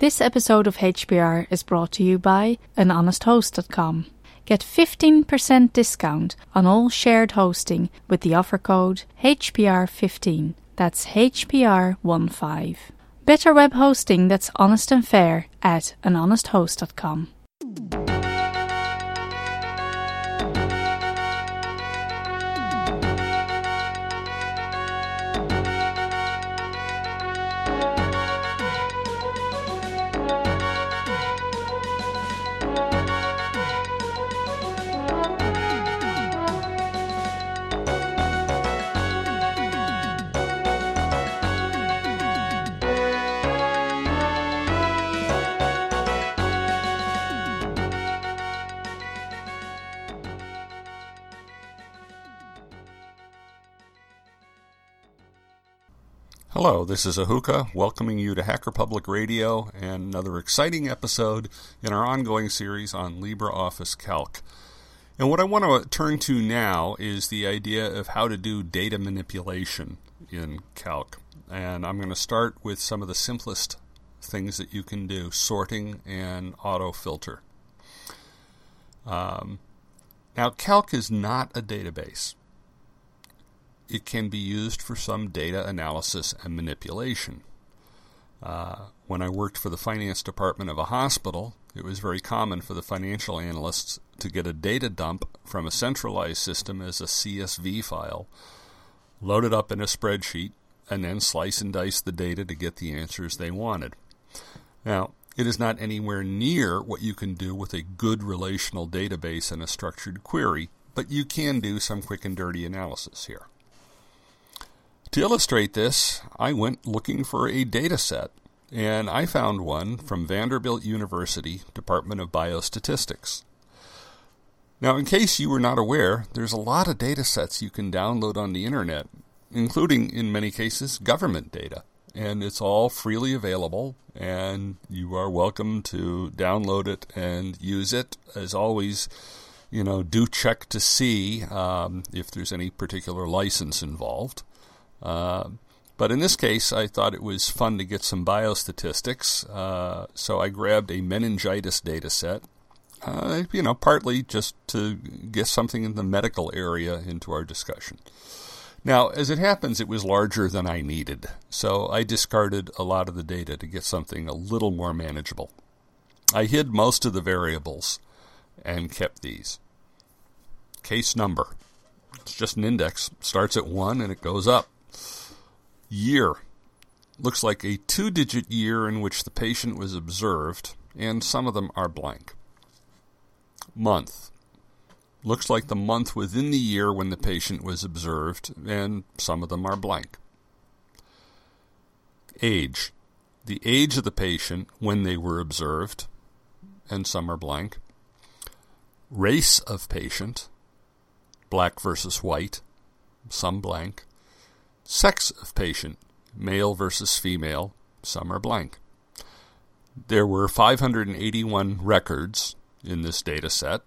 This episode of HPR is brought to you by anhonesthost.com. Get 15% discount on all shared hosting with the offer code HPR15. That's HPR15. Better web hosting that's honest and fair at anhonesthost.com. Hello, this is Ahuka welcoming you to Hacker Public Radio and another exciting episode in our ongoing series on LibreOffice Calc. And what I want to turn to now is the idea of how to do data manipulation in Calc. And I'm going to start with some of the simplest things that you can do sorting and auto filter. Um, now, Calc is not a database it can be used for some data analysis and manipulation. Uh, when I worked for the finance department of a hospital, it was very common for the financial analysts to get a data dump from a centralized system as a CSV file, load it up in a spreadsheet, and then slice and dice the data to get the answers they wanted. Now, it is not anywhere near what you can do with a good relational database and a structured query, but you can do some quick and dirty analysis here. To illustrate this, I went looking for a data set, and I found one from Vanderbilt University Department of Biostatistics. Now, in case you were not aware, there's a lot of data sets you can download on the internet, including, in many cases, government data. And it's all freely available, and you are welcome to download it and use it. As always, you know, do check to see um, if there's any particular license involved. Uh, but in this case, I thought it was fun to get some biostatistics, uh, so I grabbed a meningitis data set. Uh, you know, partly just to get something in the medical area into our discussion. Now, as it happens, it was larger than I needed, so I discarded a lot of the data to get something a little more manageable. I hid most of the variables and kept these. Case number. It's just an index, starts at 1 and it goes up. Year looks like a two digit year in which the patient was observed, and some of them are blank. Month looks like the month within the year when the patient was observed, and some of them are blank. Age the age of the patient when they were observed, and some are blank. Race of patient black versus white, some blank. Sex of patient, male versus female, some are blank. There were 581 records in this data set,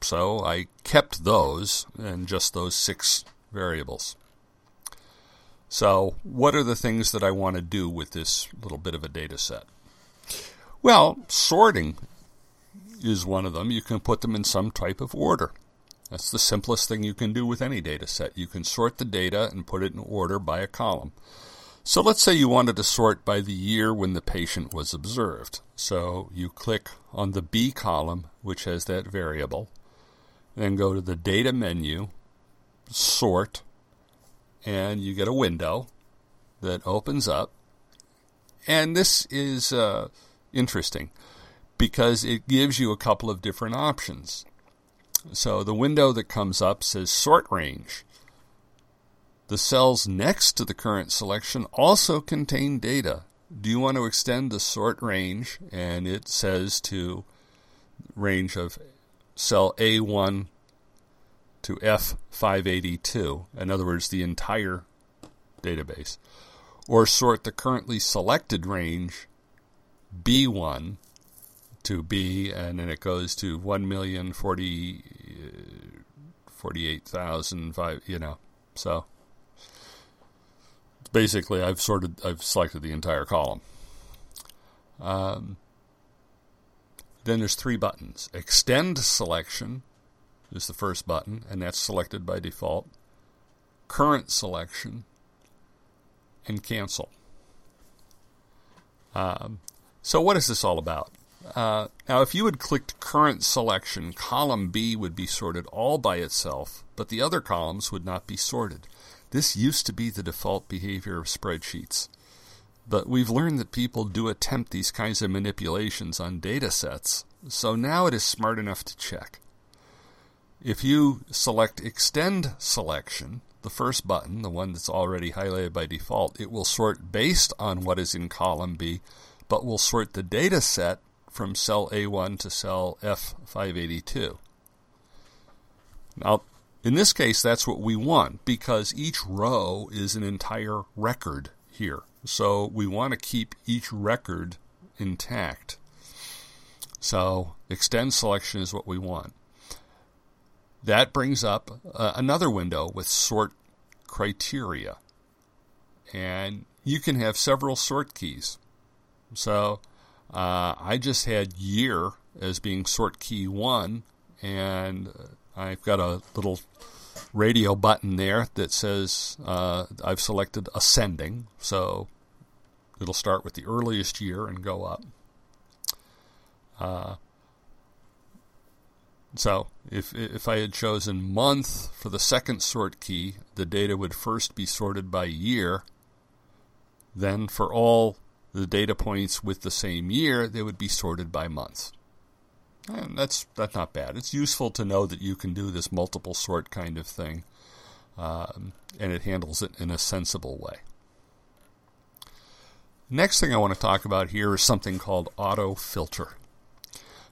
so I kept those and just those six variables. So, what are the things that I want to do with this little bit of a data set? Well, sorting is one of them. You can put them in some type of order. That's the simplest thing you can do with any data set. You can sort the data and put it in order by a column. So let's say you wanted to sort by the year when the patient was observed. So you click on the B column, which has that variable, then go to the data menu, sort, and you get a window that opens up. And this is uh, interesting because it gives you a couple of different options. So the window that comes up says sort range. The cells next to the current selection also contain data. Do you want to extend the sort range? And it says to range of cell A1 to F582. In other words, the entire database. Or sort the currently selected range B1 to B, and then it goes to one million forty forty-eight thousand five. You know, so basically, I've sorted, I've selected the entire column. Um, then there's three buttons. Extend selection is the first button, and that's selected by default. Current selection and cancel. Um, so what is this all about? Uh, now, if you had clicked current selection, column B would be sorted all by itself, but the other columns would not be sorted. This used to be the default behavior of spreadsheets. But we've learned that people do attempt these kinds of manipulations on data sets, so now it is smart enough to check. If you select Extend Selection, the first button, the one that's already highlighted by default, it will sort based on what is in column B, but will sort the data set from cell A1 to cell F582. Now, in this case, that's what we want because each row is an entire record here. So we want to keep each record intact. So extend selection is what we want. That brings up uh, another window with sort criteria. And you can have several sort keys. So uh, I just had year as being sort key one, and I've got a little radio button there that says uh, I've selected ascending. So it'll start with the earliest year and go up. Uh, so if if I had chosen month for the second sort key, the data would first be sorted by year. Then for all the data points with the same year, they would be sorted by month. And that's that's not bad. It's useful to know that you can do this multiple sort kind of thing, um, and it handles it in a sensible way. Next thing I want to talk about here is something called auto filter.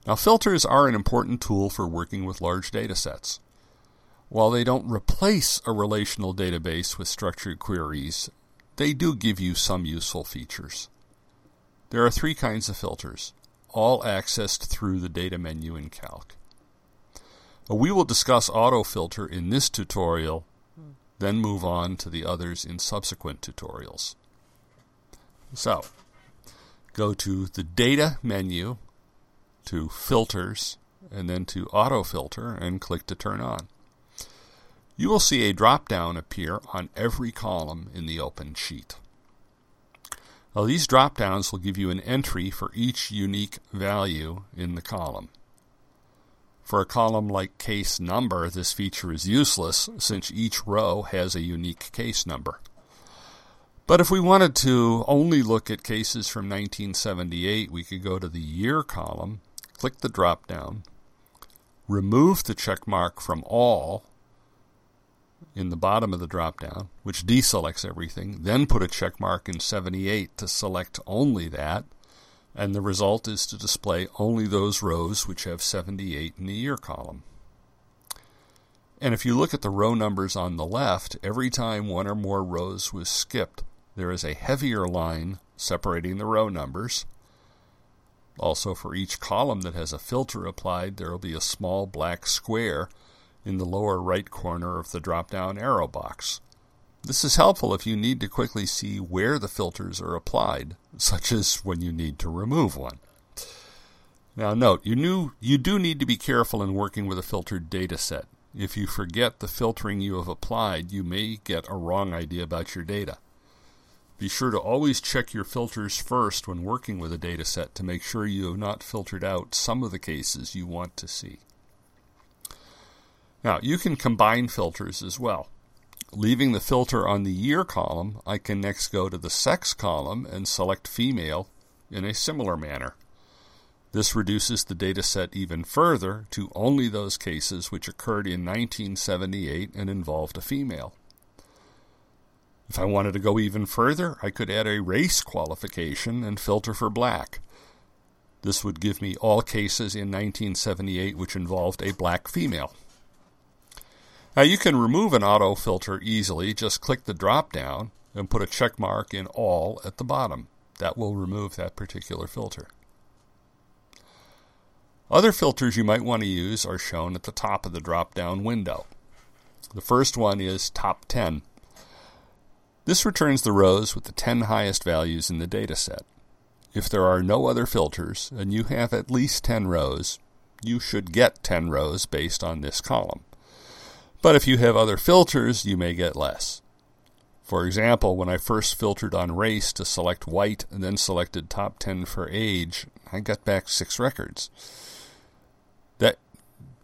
Now, filters are an important tool for working with large data sets. While they don't replace a relational database with structured queries, they do give you some useful features. There are three kinds of filters, all accessed through the data menu in Calc. Uh, we will discuss autofilter in this tutorial, then move on to the others in subsequent tutorials. So, go to the Data menu, to Filters, and then to Autofilter, and click to turn on. You will see a drop down appear on every column in the open sheet. Now, these drop downs will give you an entry for each unique value in the column. For a column like case number, this feature is useless since each row has a unique case number. But if we wanted to only look at cases from 1978, we could go to the year column, click the drop down, remove the check mark from all in the bottom of the drop down, which deselects everything, then put a check mark in 78 to select only that, and the result is to display only those rows which have 78 in the year column. And if you look at the row numbers on the left, every time one or more rows was skipped, there is a heavier line separating the row numbers. Also, for each column that has a filter applied, there will be a small black square in the lower right corner of the drop down arrow box. This is helpful if you need to quickly see where the filters are applied, such as when you need to remove one. Now, note, you, knew, you do need to be careful in working with a filtered data set. If you forget the filtering you have applied, you may get a wrong idea about your data. Be sure to always check your filters first when working with a dataset to make sure you have not filtered out some of the cases you want to see. Now, you can combine filters as well. Leaving the filter on the year column, I can next go to the sex column and select female in a similar manner. This reduces the dataset even further to only those cases which occurred in 1978 and involved a female. If I wanted to go even further, I could add a race qualification and filter for black. This would give me all cases in 1978 which involved a black female. Now you can remove an auto filter easily. Just click the drop down and put a check mark in all at the bottom. That will remove that particular filter. Other filters you might want to use are shown at the top of the drop down window. The first one is Top 10. This returns the rows with the 10 highest values in the dataset. if there are no other filters and you have at least 10 rows, you should get 10 rows based on this column. But if you have other filters, you may get less. For example, when I first filtered on race to select white and then selected top 10 for age, I got back six records. That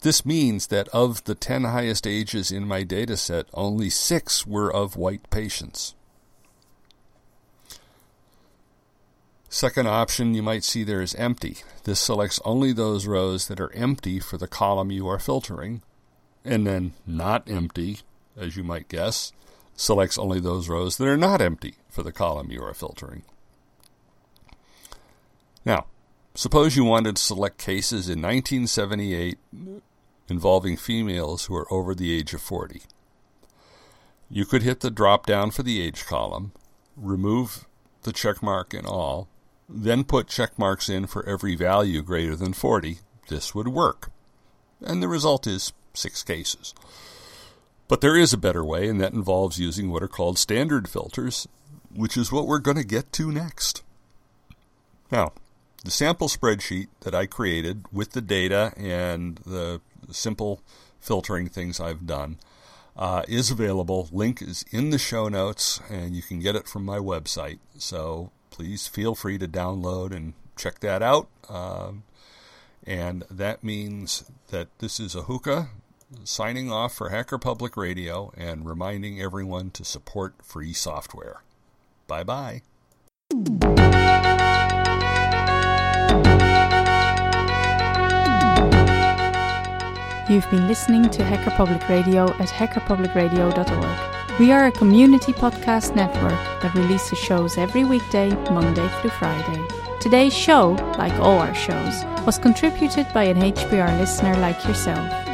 this means that of the 10 highest ages in my dataset, only six were of white patients. Second option you might see there is empty. This selects only those rows that are empty for the column you are filtering, and then not empty, as you might guess, selects only those rows that are not empty for the column you are filtering. Now, suppose you wanted to select cases in 1978 involving females who are over the age of 40. You could hit the drop down for the age column, remove the check mark in all, then put check marks in for every value greater than 40. This would work. And the result is six cases. But there is a better way, and that involves using what are called standard filters, which is what we're going to get to next. Now, the sample spreadsheet that I created with the data and the simple filtering things I've done uh, is available. Link is in the show notes, and you can get it from my website. So please feel free to download and check that out. Um, and that means that this is Ahuka signing off for Hacker Public Radio and reminding everyone to support free software. Bye bye. You've been listening to Hacker Public Radio at hackerpublicradio.org. We are a community podcast network that releases shows every weekday, Monday through Friday. Today's show, like all our shows, was contributed by an HPR listener like yourself.